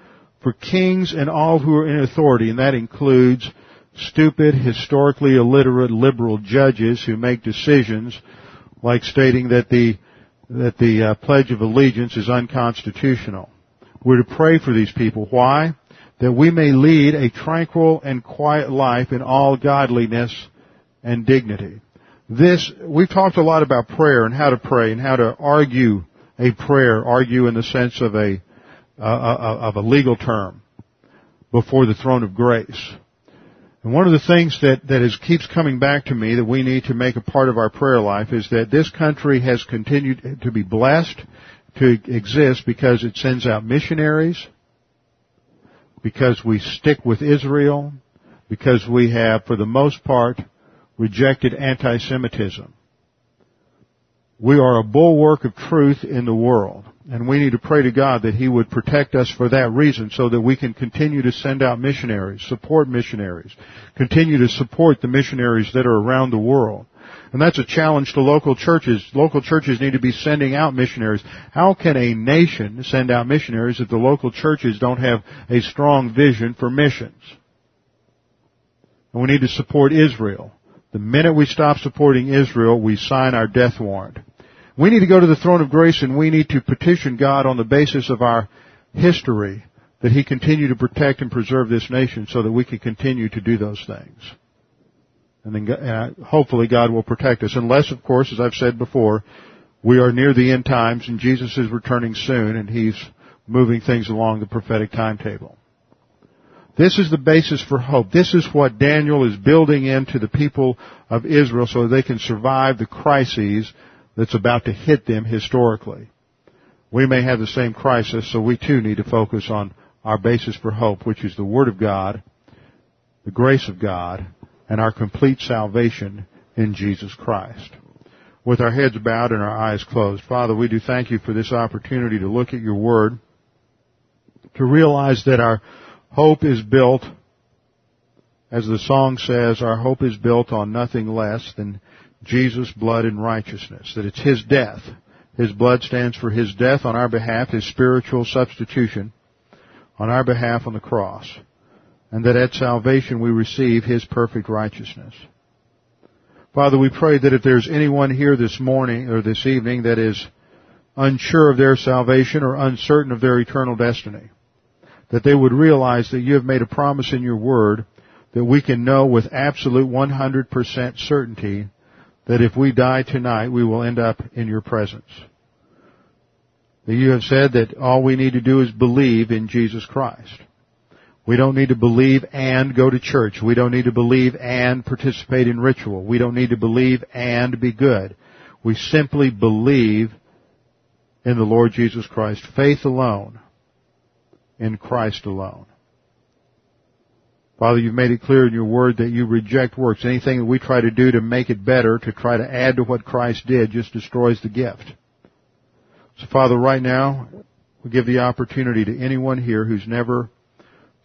for kings and all who are in authority, and that includes stupid, historically illiterate liberal judges who make decisions like stating that the that the uh, Pledge of Allegiance is unconstitutional. We're to pray for these people. Why? That we may lead a tranquil and quiet life in all godliness and dignity. This, we've talked a lot about prayer and how to pray and how to argue a prayer, argue in the sense of a, uh, uh of a legal term before the throne of grace. And one of the things that, that is, keeps coming back to me that we need to make a part of our prayer life is that this country has continued to be blessed to exist because it sends out missionaries, because we stick with Israel, because we have, for the most part, rejected anti-Semitism. We are a bulwark of truth in the world. And we need to pray to God that He would protect us for that reason so that we can continue to send out missionaries, support missionaries, continue to support the missionaries that are around the world. And that's a challenge to local churches. Local churches need to be sending out missionaries. How can a nation send out missionaries if the local churches don't have a strong vision for missions? And we need to support Israel. The minute we stop supporting Israel, we sign our death warrant. We need to go to the throne of grace and we need to petition God on the basis of our history that He continue to protect and preserve this nation so that we can continue to do those things. And then uh, hopefully God will protect us. Unless, of course, as I've said before, we are near the end times and Jesus is returning soon and He's moving things along the prophetic timetable. This is the basis for hope. This is what Daniel is building into the people of Israel so they can survive the crises that's about to hit them historically. We may have the same crisis, so we too need to focus on our basis for hope, which is the Word of God, the grace of God, and our complete salvation in Jesus Christ. With our heads bowed and our eyes closed, Father, we do thank you for this opportunity to look at your Word, to realize that our, hope is built, as the song says, our hope is built on nothing less than Jesus' blood and righteousness. That it's His death. His blood stands for His death on our behalf, His spiritual substitution on our behalf on the cross. And that at salvation we receive His perfect righteousness. Father, we pray that if there's anyone here this morning or this evening that is unsure of their salvation or uncertain of their eternal destiny, that they would realize that you have made a promise in your word that we can know with absolute 100% certainty that if we die tonight, we will end up in your presence. That you have said that all we need to do is believe in Jesus Christ. We don't need to believe and go to church. We don't need to believe and participate in ritual. We don't need to believe and be good. We simply believe in the Lord Jesus Christ. Faith alone in Christ alone. Father, you've made it clear in your word that you reject works. Anything that we try to do to make it better, to try to add to what Christ did, just destroys the gift. So Father, right now, we give the opportunity to anyone here who's never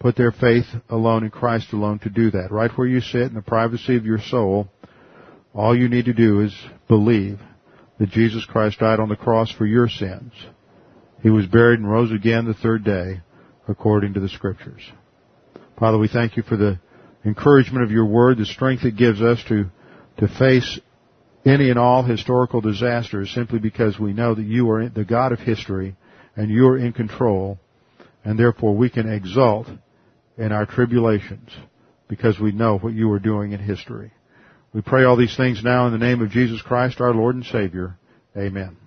put their faith alone in Christ alone to do that. Right where you sit in the privacy of your soul, all you need to do is believe that Jesus Christ died on the cross for your sins. He was buried and rose again the third day according to the scriptures. Father, we thank you for the encouragement of your word, the strength it gives us to, to face any and all historical disasters simply because we know that you are the God of history and you are in control and therefore we can exult in our tribulations because we know what you are doing in history. We pray all these things now in the name of Jesus Christ, our Lord and Savior. Amen.